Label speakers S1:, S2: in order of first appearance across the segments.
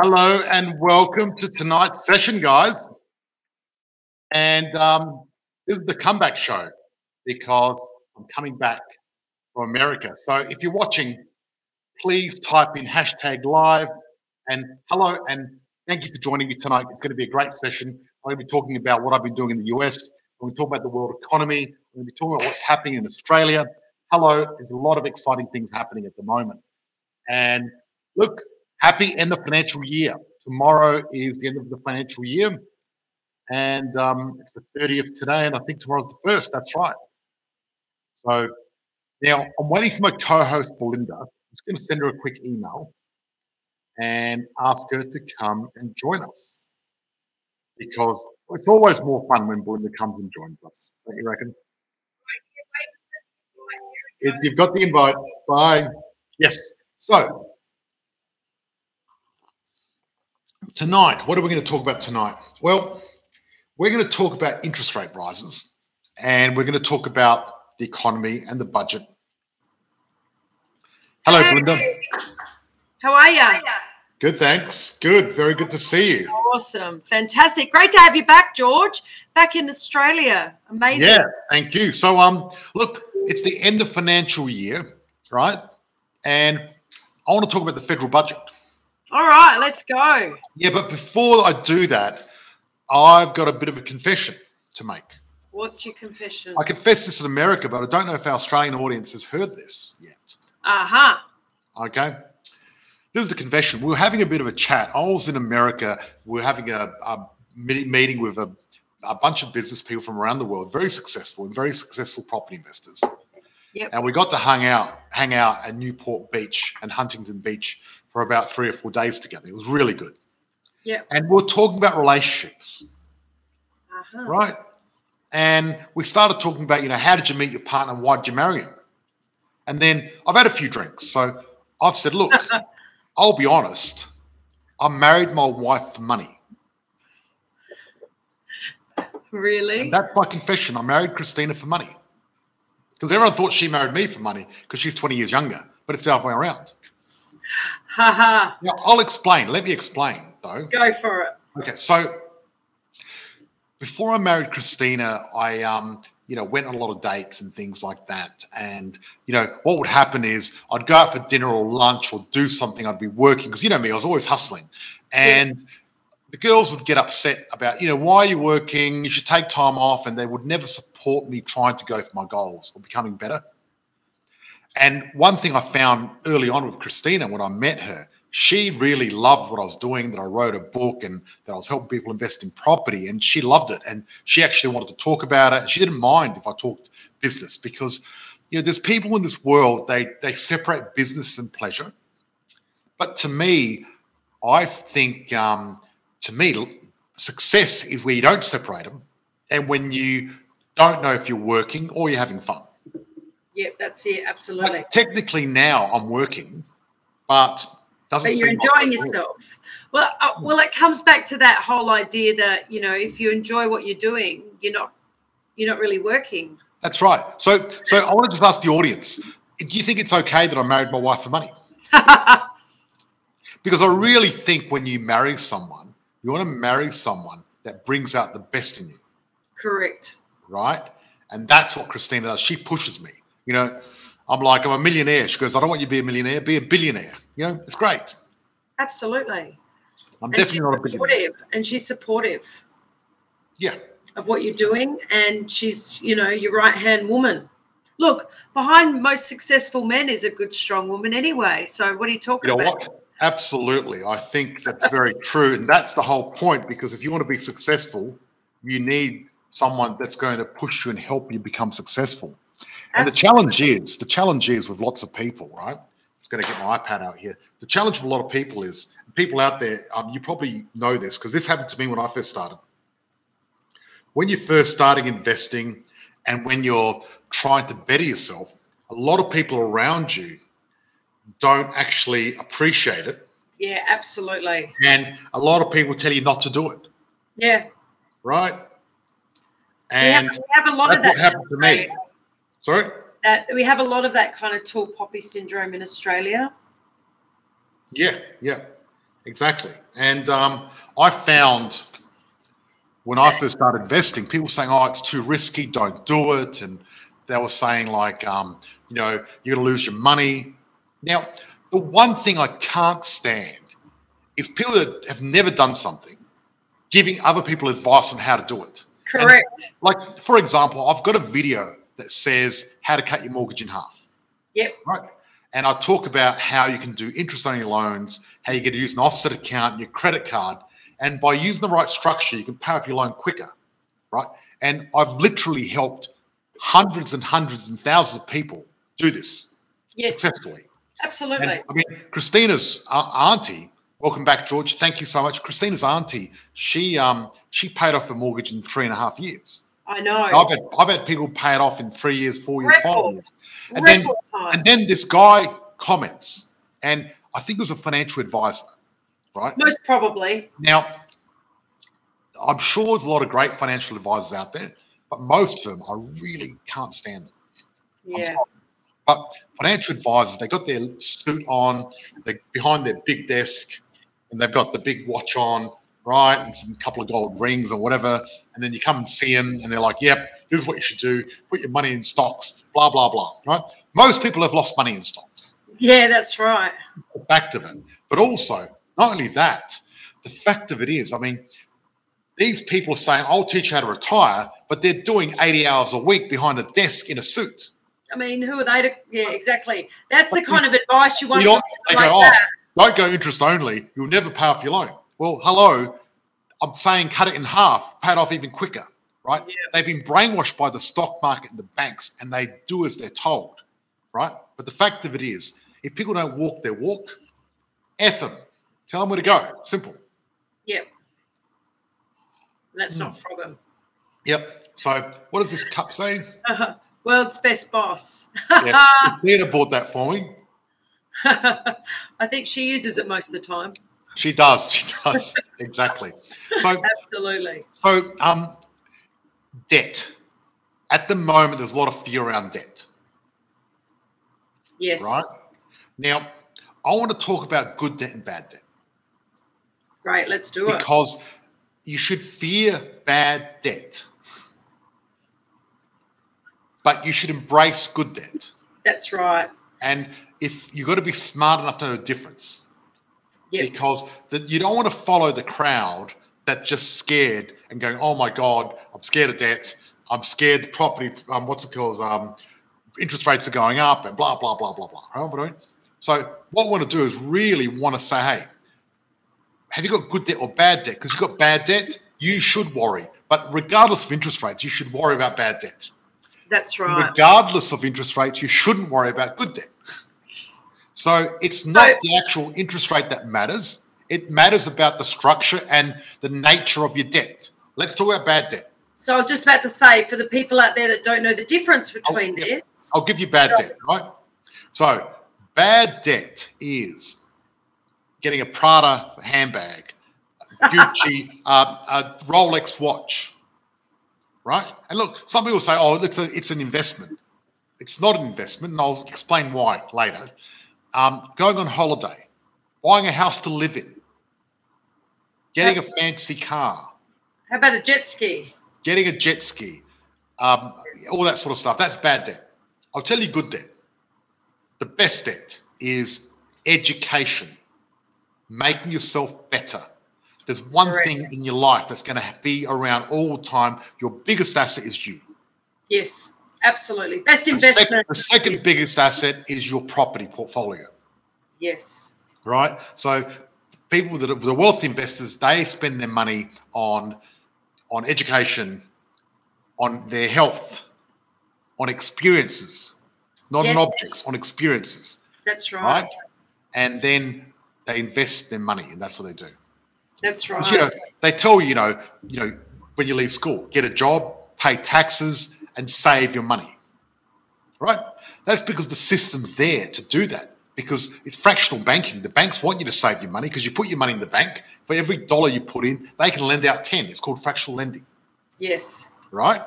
S1: Hello and welcome to tonight's session, guys. And um, this is the comeback show because I'm coming back from America. So if you're watching, please type in hashtag live and hello and thank you for joining me tonight. It's going to be a great session. I'm going to be talking about what I've been doing in the US. I'm going to talk about the world economy. I'm going to be talking about what's happening in Australia. Hello, there's a lot of exciting things happening at the moment. And look, happy end of financial year. Tomorrow is the end of the financial year, and um, it's the 30th today, and I think tomorrow's the first. That's right. So now I'm waiting for my co-host Belinda. I'm just going to send her a quick email and ask her to come and join us because it's always more fun when Belinda comes and joins us. Don't you reckon? If you've got the invite. Bye. Yes. So Tonight, what are we going to talk about tonight? Well, we're going to talk about interest rate rises and we're going to talk about the economy and the budget. Hello, hey. Belinda.
S2: How are you?
S1: Good, thanks. Good. Very good to see you.
S2: Awesome. Fantastic. Great to have you back, George. Back in Australia. Amazing.
S1: Yeah, thank you. So um look, it's the end of financial year, right? And I want to talk about the federal budget.
S2: All right, let's go.
S1: Yeah, but before I do that, I've got a bit of a confession to make.
S2: What's your confession?
S1: I confess this in America, but I don't know if our Australian audience has heard this yet.
S2: Uh huh.
S1: Okay. This is the confession. We were having a bit of a chat. I was in America. We are having a, a meeting with a, a bunch of business people from around the world, very successful and very successful property investors.
S2: Yep.
S1: And we got to hang out, hang out at Newport Beach and Huntington Beach for about three or four days together. It was really good.
S2: Yeah.
S1: And we are talking about relationships. Uh-huh. Right. And we started talking about, you know, how did you meet your partner and why did you marry him? And then I've had a few drinks. So I've said, look, I'll be honest. I married my wife for money.
S2: Really?
S1: And that's my confession. I married Christina for money. Because everyone thought she married me for money because she's 20 years younger, but it's the other way around.
S2: Haha.
S1: now, I'll explain. Let me explain, though.
S2: Go for it.
S1: Okay, so before I married Christina, I um, you know, went on a lot of dates and things like that. And, you know, what would happen is I'd go out for dinner or lunch or do something, I'd be working, because you know me, I was always hustling. And yeah. the girls would get upset about, you know, why are you working? You should take time off. And they would never support me trying to go for my goals or becoming better. And one thing I found early on with Christina when I met her, she really loved what I was doing, that I wrote a book and that I was helping people invest in property. And she loved it. And she actually wanted to talk about it. She didn't mind if I talked business because, you know, there's people in this world, they, they separate business and pleasure. But to me, I think, um, to me, success is where you don't separate them and when you don't know if you're working or you're having fun.
S2: Yep, that's it. Absolutely.
S1: But technically, now I'm working, but doesn't.
S2: But you're enjoying yourself. Well, uh, well, it comes back to that whole idea that you know, if you enjoy what you're doing, you're not, you're not really working.
S1: That's right. So, so I want to just ask the audience: Do you think it's okay that I married my wife for money? because I really think when you marry someone, you want to marry someone that brings out the best in you.
S2: Correct.
S1: Right. And that's what Christina does. She pushes me. You know, I'm like, I'm a millionaire. She goes, I don't want you to be a millionaire, be a billionaire. You know, it's great.
S2: Absolutely.
S1: I'm and definitely not a billionaire.
S2: And she's supportive.
S1: Yeah.
S2: Of what you're doing. And she's, you know, your right hand woman. Look, behind most successful men is a good, strong woman anyway. So what are you talking you know about? What?
S1: Absolutely. I think that's very true. And that's the whole point because if you want to be successful, you need someone that's going to push you and help you become successful. And the challenge is the challenge is with lots of people, right? I'm going to get my iPad out here. The challenge with a lot of people is people out there. Um, you probably know this because this happened to me when I first started. When you're first starting investing, and when you're trying to better yourself, a lot of people around you don't actually appreciate it.
S2: Yeah, absolutely.
S1: And a lot of people tell you not to do it.
S2: Yeah.
S1: Right. And
S2: we have, we have a lot of that.
S1: What happened to me. Sorry?
S2: Uh, we have a lot of that kind of tall poppy syndrome in Australia.
S1: Yeah, yeah, exactly. And um, I found when I first started investing, people saying, "Oh, it's too risky, don't do it," and they were saying like, um, you know, you're going to lose your money. Now, the one thing I can't stand is people that have never done something giving other people advice on how to do it.
S2: Correct.
S1: And like, for example, I've got a video that says how to cut your mortgage in half.
S2: Yep.
S1: Right. And I talk about how you can do interest only loans, how you get to use an offset account, your credit card. And by using the right structure, you can pay off your loan quicker. Right. And I've literally helped hundreds and hundreds and thousands of people do this yes. successfully.
S2: Absolutely. And,
S1: I mean, Christina's uh, auntie Welcome back, George. Thank you so much. Christina's auntie, she um she paid off her mortgage in three and a half years.
S2: I know.
S1: I've had I've had people pay it off in three years, four years, Record. five years. And Record then time. and then this guy comments, and I think it was a financial advisor, right?
S2: Most probably.
S1: Now, I'm sure there's a lot of great financial advisors out there, but most of them I really can't stand them.
S2: Yeah.
S1: But financial advisors, they got their suit on, they're behind their big desk, and they've got the big watch on, right, and some couple of gold rings or whatever. And then you come and see them, and they're like, "Yep, this is what you should do. Put your money in stocks." Blah blah blah. Right? Most people have lost money in stocks.
S2: Yeah, that's right.
S1: The fact of it, but also not only that, the fact of it is, I mean, these people are saying, "I'll teach you how to retire," but they're doing eighty hours a week behind a desk in a suit.
S2: I mean, who are they to? Yeah, exactly. That's the kind of advice you want. You like go, oh,
S1: don't go interest only. You'll never pay off your loan. Well, hello. I'm saying cut it in half, pay it off even quicker, right? Yeah. They've been brainwashed by the stock market and the banks, and they do as they're told, right? But the fact of it is, if people don't walk their walk, F them. Tell them where to go. Simple.
S2: Yep. Let's mm. not frog them.
S1: Yep. So, what does this cup say?
S2: Uh-huh. World's best boss.
S1: yes. Nina bought that for me.
S2: I think she uses it most of the time.
S1: She does. She does. exactly. So
S2: absolutely.
S1: So um, debt. At the moment, there's a lot of fear around debt.
S2: Yes.
S1: Right. Now, I want to talk about good debt and bad debt.
S2: Great. Let's do
S1: because it. Because you should fear bad debt, but you should embrace good debt.
S2: That's right.
S1: And if you've got to be smart enough to know the difference. Yep. Because the, you don't want to follow the crowd that just scared and going, oh my God, I'm scared of debt. I'm scared the property, um, what's it called? Um, interest rates are going up and blah, blah, blah, blah, blah. Right? So what we want to do is really want to say, hey, have you got good debt or bad debt? Because you've got bad debt, you should worry. But regardless of interest rates, you should worry about bad debt.
S2: That's right.
S1: Regardless of interest rates, you shouldn't worry about good debt. So it's not so, the actual interest rate that matters. It matters about the structure and the nature of your debt. Let's talk about bad debt.
S2: So I was just about to say, for the people out there that don't know the difference between
S1: I'll,
S2: this,
S1: I'll give you bad debt, right? So bad debt is getting a Prada handbag, Gucci, uh, a Rolex watch, right? And look, some people say, "Oh, it's a, it's an investment." It's not an investment, and I'll explain why later um, going on holiday, buying a house to live in, getting a fancy car.
S2: How about a jet ski?
S1: Getting a jet ski, um, all that sort of stuff. That's bad debt. I'll tell you good debt. The best debt is education, making yourself better. There's one Correct. thing in your life that's going to be around all the time. Your biggest asset is you.
S2: Yes. Absolutely. Best the investment.
S1: Second, the second biggest asset is your property portfolio.
S2: Yes.
S1: Right. So people that are the wealth investors, they spend their money on on education, on their health, on experiences, not yes. on objects, on experiences.
S2: That's right. Right.
S1: And then they invest their money, and that's what they do.
S2: That's right.
S1: You know, they tell you, you know, you know, when you leave school, get a job, pay taxes, and save your money. Right? That's because the system's there to do that because it's fractional banking. The banks want you to save your money because you put your money in the bank. For every dollar you put in, they can lend out 10. It's called fractional lending.
S2: Yes.
S1: Right?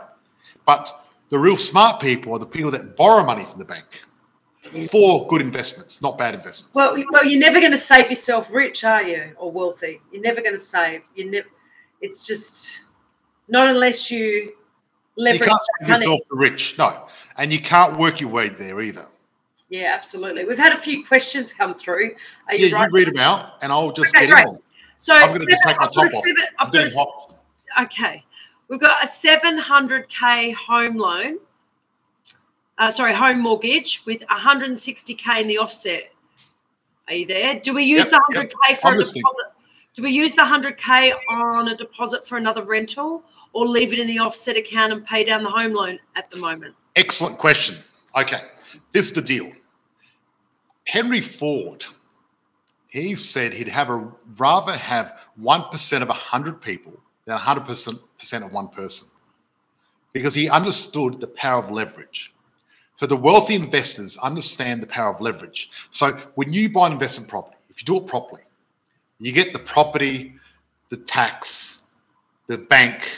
S1: But the real smart people are the people that borrow money from the bank. for good investments, not bad investments.
S2: Well, well, you're never going to save yourself rich, are you, or wealthy? You're never going to save. You never. It's just not unless you leverage.
S1: You can't save yourself rich, no, and you can't work your way there either.
S2: Yeah, absolutely. We've had a few questions come through.
S1: Are you yeah, right? you read them out, and I'll just okay, get great. them.
S2: So I'm going to just take my top off. Seven, I've got a, okay. We've got a 700k home loan uh, sorry, home mortgage with 160k in the offset. Are you there? Do we use yep, the 100k yep. for I'm a listening. deposit? Do we use the 100k on a deposit for another rental or leave it in the offset account and pay down the home loan at the moment?
S1: Excellent question. Okay, this is the deal. Henry Ford, he said he'd have a rather have 1% of 100 people than 100% of one person because he understood the power of leverage. So the wealthy investors understand the power of leverage. So when you buy an investment property, if you do it properly, you get the property, the tax, the bank,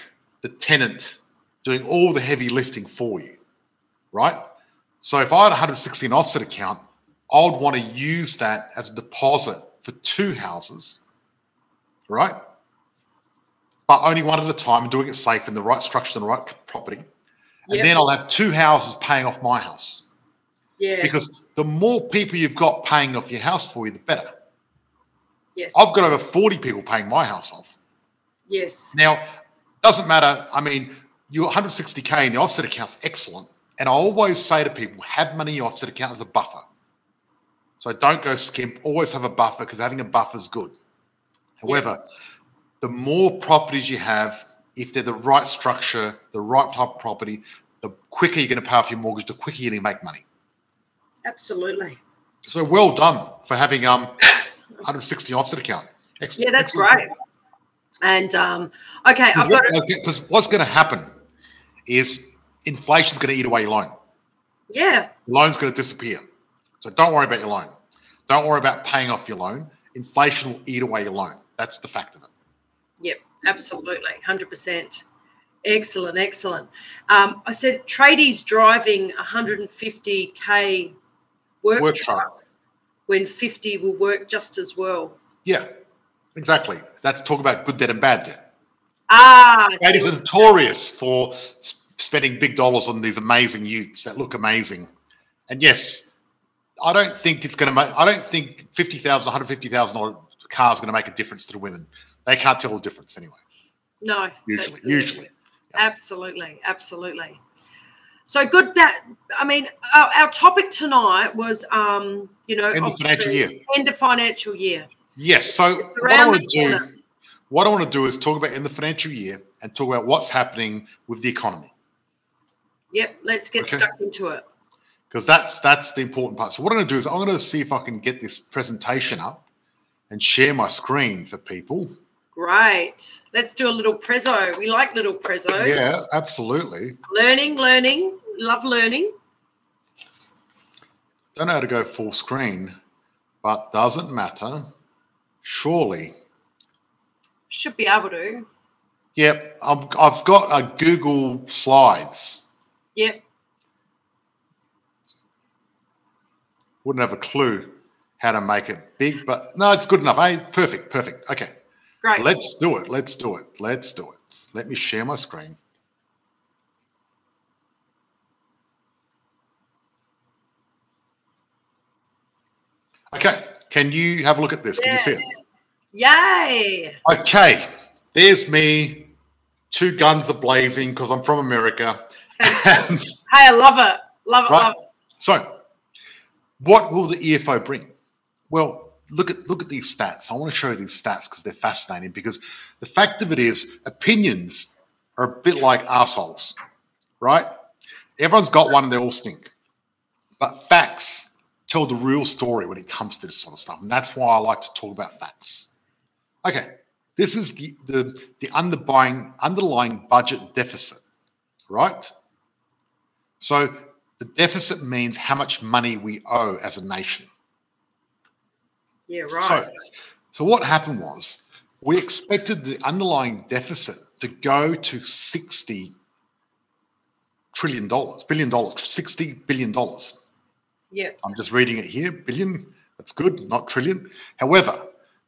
S1: the tenant doing all the heavy lifting for you, right? So if I had 160 an offset account, I would want to use that as a deposit for two houses, right? But only one at a time and doing it safe in the right structure and the right property and yep. then I'll have two houses paying off my house.
S2: Yeah.
S1: Because the more people you've got paying off your house for you, the better.
S2: Yes.
S1: I've got over 40 people paying my house off.
S2: Yes.
S1: Now, doesn't matter. I mean, your 160K in the offset account's excellent. And I always say to people, have money in your offset account as a buffer. So don't go skimp. Always have a buffer because having a buffer is good. However, yeah. the more properties you have, if they're the right structure, the right type of property, the quicker you're going to pay off your mortgage, the quicker you're going to make money.
S2: Absolutely.
S1: So well done for having um 160 offset account.
S2: Excellent. Yeah, that's Excellent. great. And um, okay, I've got
S1: because what's going to happen is inflation's going to eat away your loan.
S2: Yeah,
S1: your loan's going to disappear. So don't worry about your loan. Don't worry about paying off your loan. Inflation will eat away your loan. That's the fact of it.
S2: Yep. Absolutely, 100%. Excellent, excellent. Um, I said tradies driving 150k work, work truck when 50 will work just as well.
S1: Yeah, exactly. That's talk about good debt and bad debt.
S2: Ah,
S1: that is notorious for spending big dollars on these amazing utes that look amazing. And yes, I don't think it's going to make. I don't think fifty thousand, one hundred fifty thousand dollar car is going to make a difference to the women. They can't tell the difference anyway.
S2: No.
S1: Usually, usually.
S2: Absolutely, absolutely. So good. That I mean, our, our topic tonight was, um, you know,
S1: end of financial year.
S2: End of financial year.
S1: Yes. So what I want to do, what I want to do is talk about in the financial year and talk about what's happening with the economy.
S2: Yep. Let's get okay. stuck into it.
S1: Because that's that's the important part. So what I'm going to do is I'm going to see if I can get this presentation up and share my screen for people.
S2: Great. Let's do a little prezzo. We like little prezzos.
S1: Yeah, absolutely.
S2: Learning, learning. Love learning.
S1: Don't know how to go full screen, but doesn't matter. Surely.
S2: Should be able to.
S1: Yep. I've, I've got a Google Slides.
S2: Yep.
S1: Wouldn't have a clue how to make it big, but no, it's good enough. Hey, perfect, perfect. Okay.
S2: Great.
S1: Let's do it. Let's do it. Let's do it. Let me share my screen. Okay. Can you have a look at this? Can you see it?
S2: Yay.
S1: Okay. There's me. Two guns are blazing because I'm from America.
S2: And, hey, I love it. Love it. Right? Love it.
S1: So, what will the EFO bring? Well, look at look at these stats. I want to show you these stats because they're fascinating. Because the fact of it is, opinions are a bit like assholes, right? Everyone's got one and they all stink. But facts tell the real story when it comes to this sort of stuff. And that's why I like to talk about facts. Okay, this is the the, the underlying underlying budget deficit, right? So the deficit means how much money we owe as a nation.
S2: Yeah, right.
S1: So, so what happened was we expected the underlying deficit to go to 60 trillion dollars, billion dollars, 60 billion dollars.
S2: Yeah.
S1: I'm just reading it here. Billion. That's good, not trillion. However,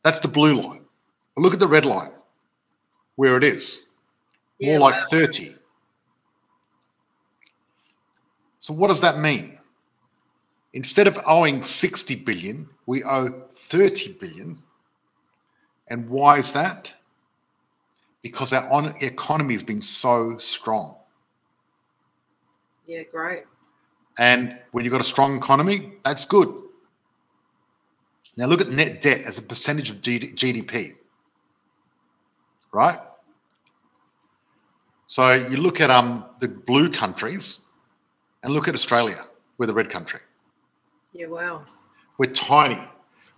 S1: that's the blue line. But look at the red line, where it is. More yeah, like wow. 30. So what does that mean? Instead of owing 60 billion, we owe 30 billion. And why is that? Because our economy has been so strong.
S2: Yeah, great.
S1: And when you've got a strong economy, that's good. Now look at net debt as a percentage of GDP, right? So you look at um, the blue countries and look at Australia, we're the red country.
S2: Yeah, wow.
S1: We're tiny,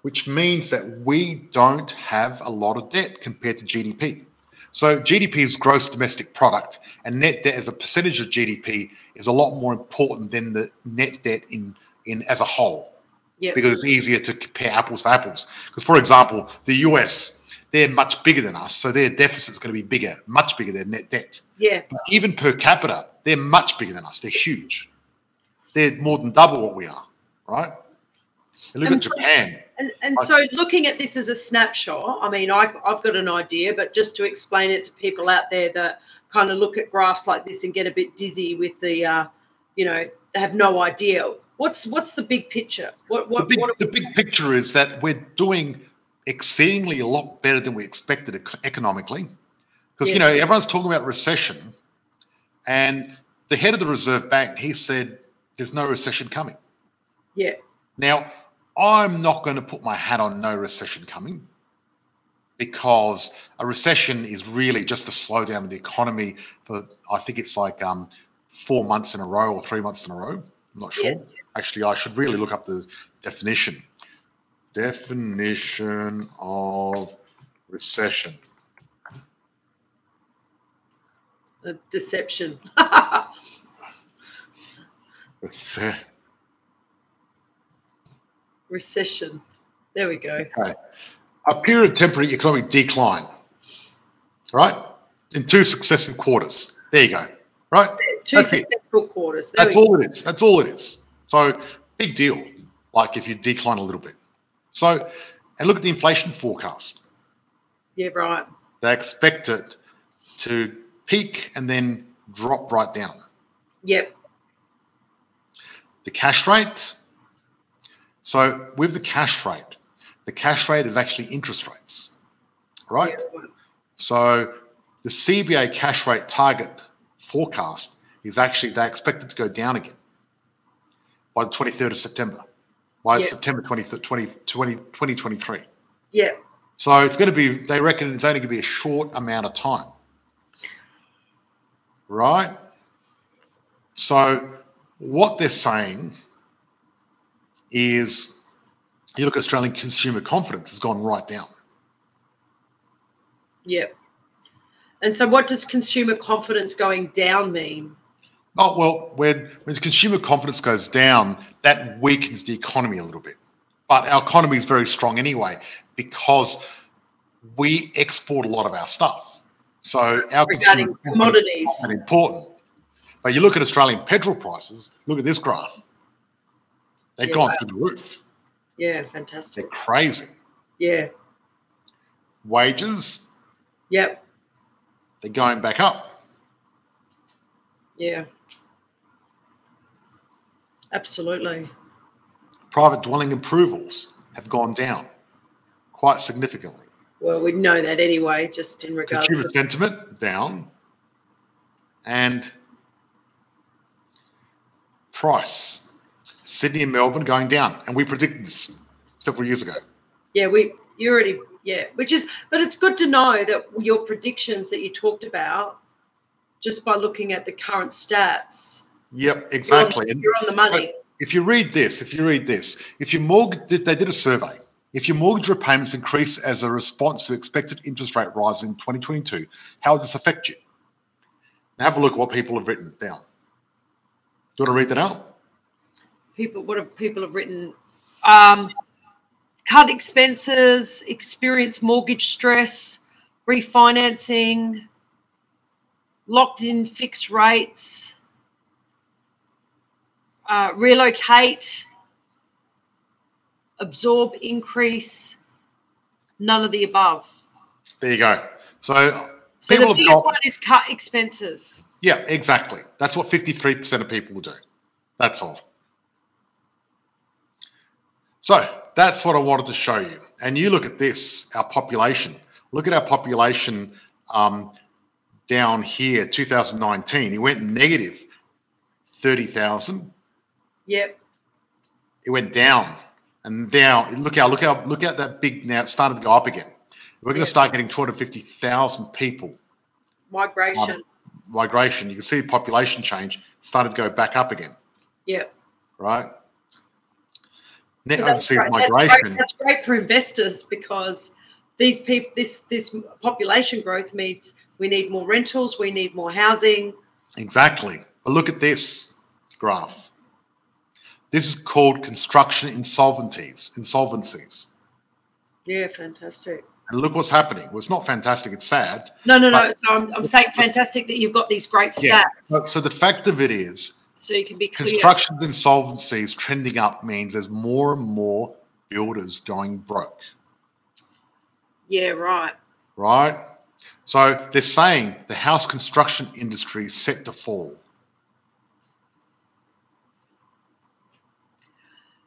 S1: which means that we don't have a lot of debt compared to GDP. So GDP is gross domestic product, and net debt as a percentage of GDP is a lot more important than the net debt in in as a whole. Yep. Because it's easier to compare apples for apples. Because, for example, the US, they're much bigger than us, so their deficit is going to be bigger, much bigger than net debt.
S2: Yeah.
S1: But even per capita, they're much bigger than us. They're huge. They're more than double what we are, right? look and at Japan.
S2: And, and so, looking at this as a snapshot, I mean, I, I've got an idea, but just to explain it to people out there that kind of look at graphs like this and get a bit dizzy with the, uh, you know, they have no idea. What's what's the big picture? What, what
S1: the big,
S2: what
S1: the big picture is that we're doing exceedingly a lot better than we expected economically, because yes. you know everyone's talking about recession, and the head of the Reserve Bank he said there's no recession coming.
S2: Yeah.
S1: Now I'm not going to put my hat on no recession coming because a recession is really just a slowdown of the economy for I think it's like um, four months in a row or three months in a row. I'm not sure. Yes. Actually, I should really look up the definition. Definition of recession.
S2: Deception.
S1: Rece-
S2: recession. There we go.
S1: Okay. A period of temporary economic decline, right? In two successive quarters. There you go. Right?
S2: Two That's successful it. quarters.
S1: There That's all go. it is. That's all it is. So big deal. Like if you decline a little bit. So, and look at the inflation forecast.
S2: Yeah, right.
S1: They expect it to peak and then drop right down.
S2: Yep.
S1: The cash rate so with the cash rate, the cash rate is actually interest rates, right? Yeah. So the CBA cash rate target forecast is actually they expect it to go down again by the 23rd of September, by yeah. September 20, 20, 20, 2023.
S2: Yeah.
S1: So it's going to be, they reckon it's only going to be a short amount of time. Right? So what they're saying is you look at Australian consumer confidence has gone right down.
S2: Yep. And so, what does consumer confidence going down mean?
S1: Oh well, when when consumer confidence goes down, that weakens the economy a little bit. But our economy is very strong anyway because we export a lot of our stuff. So our
S2: Regarding commodities
S1: is important. But you look at Australian petrol prices. Look at this graph. They've yeah, gone through the roof.
S2: Yeah, fantastic.
S1: They're crazy.
S2: Yeah.
S1: Wages.
S2: Yep.
S1: They're going back up.
S2: Yeah. Absolutely.
S1: Private dwelling approvals have gone down quite significantly.
S2: Well, we know that anyway, just in regards
S1: Consumer to sentiment down and price Sydney and Melbourne going down, and we predicted this several years ago.
S2: Yeah, we you already yeah, which is but it's good to know that your predictions that you talked about just by looking at the current stats.
S1: Yep, exactly.
S2: You're on, you're on the money.
S1: If you read this, if you read this, if your mortgage, they did a survey. If your mortgage repayments increase as a response to expected interest rate rise in 2022, how would this affect you? Now have a look at what people have written down. Do you want to read that out?
S2: People what have people have written um, cut expenses experience mortgage stress refinancing locked in fixed rates uh, relocate absorb, increase, none of the above.
S1: There you go. So,
S2: so the biggest got, one is cut expenses.
S1: Yeah, exactly. That's what 53% of people will do. That's all. So that's what I wanted to show you. And you look at this, our population. Look at our population um, down here, 2019. It went negative 30,000.
S2: Yep.
S1: It went down. And now, look out, look out, look at that big now. It started to go up again. We're going to start getting 250,000 people.
S2: Migration. Um,
S1: migration. You can see the population change started to go back up again.
S2: Yeah.
S1: Right.
S2: Net so overseas that's migration. That's great. that's great for investors because these people, this this population growth means we need more rentals, we need more housing.
S1: Exactly. But look at this graph. This is called construction insolvencies. Insolvencies.
S2: Yeah, fantastic.
S1: And look what's happening. Well, it's not fantastic, it's sad.
S2: No, no, no. So I'm, I'm saying fantastic that you've got these great stats. Yeah.
S1: So the fact of it is,
S2: so you can be clear.
S1: Construction insolvencies trending up means there's more and more builders going broke.
S2: Yeah, right.
S1: Right. So they're saying the house construction industry is set to fall.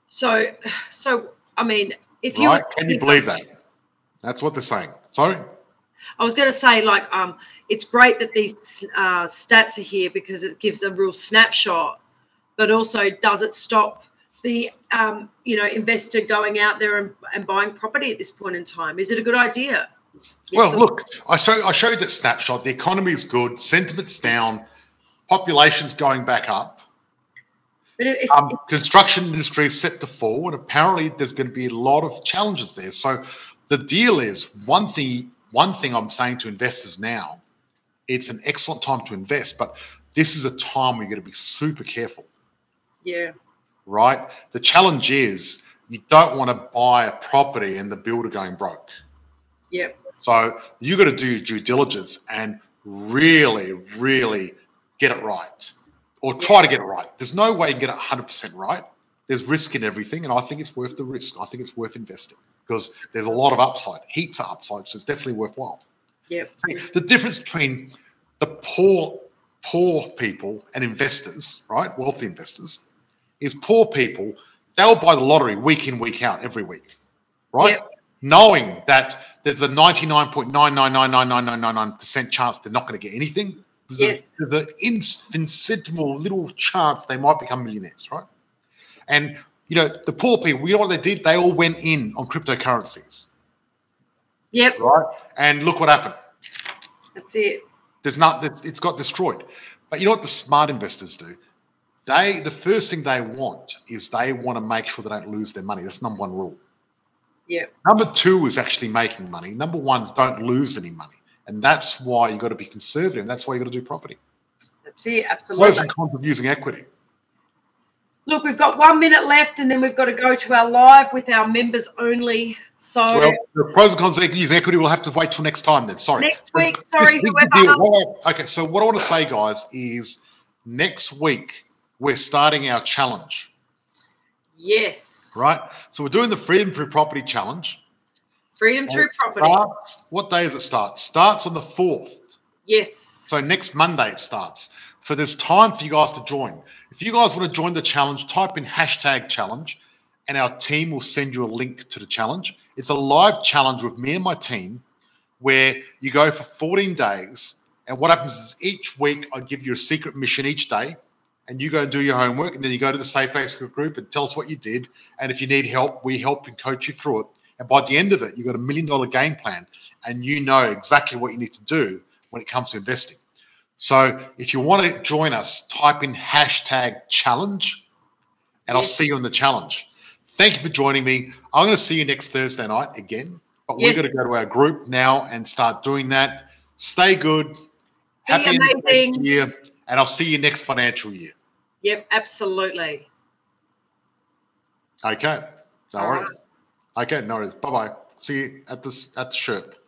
S2: So, so I mean, if you
S1: right? can you believe that? That's what they're saying. Sorry.
S2: I was going to say, like, um, it's great that these uh, stats are here because it gives a real snapshot, but also does it stop the um, you know investor going out there and, and, buying property at this point in time? Is it a good idea?
S1: Yes well, look, I show I showed that snapshot. The economy is good, sentiment's down, population's going back up. But if, um, if, construction industry is set to fall, and apparently there's going to be a lot of challenges there. So the deal is one thing. One thing I'm saying to investors now, it's an excellent time to invest, but this is a time where you're going to be super careful.
S2: Yeah.
S1: Right. The challenge is you don't want to buy a property and the builder going broke.
S2: Yep.
S1: So you got to do your due diligence and really, really get it right, or try to get it right. There's no way you can get it 100% right. There's risk in everything, and I think it's worth the risk. I think it's worth investing because there's a lot of upside, heaps of upside. So it's definitely worthwhile.
S2: Yep.
S1: See, the difference between the poor, poor people and investors, right? Wealthy investors, is poor people. They'll buy the lottery week in, week out, every week, right? Yep. Knowing that there's a 99.9999999% chance they're not going to get anything. There's
S2: yes.
S1: A, there's an infinitesimal little chance they might become millionaires, right? And you know, the poor people, you know what they did? They all went in on cryptocurrencies.
S2: Yep.
S1: Right. And look what happened.
S2: That's it.
S1: There's not. It's got destroyed. But you know what the smart investors do? They the first thing they want is they want to make sure they don't lose their money. That's number one rule.
S2: Yeah.
S1: Number two is actually making money. Number one is don't lose any money, and that's why you got to be conservative. That's why you got to do property.
S2: That's it. Absolutely.
S1: Pros and cons of using equity.
S2: Look, we've got one minute left, and then we've got to go to our live with our members only. So,
S1: well, the pros and cons of equity will have to wait till next time. Then, sorry.
S2: Next week, sorry. This, whoever.
S1: okay, so what I want to say, guys, is next week we're starting our challenge.
S2: Yes.
S1: Right. So we're doing the Freedom Through Property Challenge.
S2: Freedom Through Property.
S1: Starts, what day does it start? Starts on the fourth.
S2: Yes.
S1: So next Monday it starts. So there's time for you guys to join. If you guys want to join the challenge, type in hashtag challenge and our team will send you a link to the challenge. It's a live challenge with me and my team where you go for 14 days. And what happens is each week I give you a secret mission each day and you go and do your homework and then you go to the Safe Facebook group and tell us what you did. And if you need help, we help and coach you through it. And by the end of it, you've got a million dollar game plan and you know exactly what you need to do when it comes to investing. So if you want to join us, type in hashtag challenge and I'll see you in the challenge. Thank you for joining me. I'm going to see you next Thursday night again, but yes. we're going to go to our group now and start doing that. Stay good.
S2: Happy amazing
S1: year, and I'll see you next financial year.
S2: Yep, absolutely.
S1: Okay. No All worries. Right. Okay, no worries. Bye bye. See you at this at the shirt.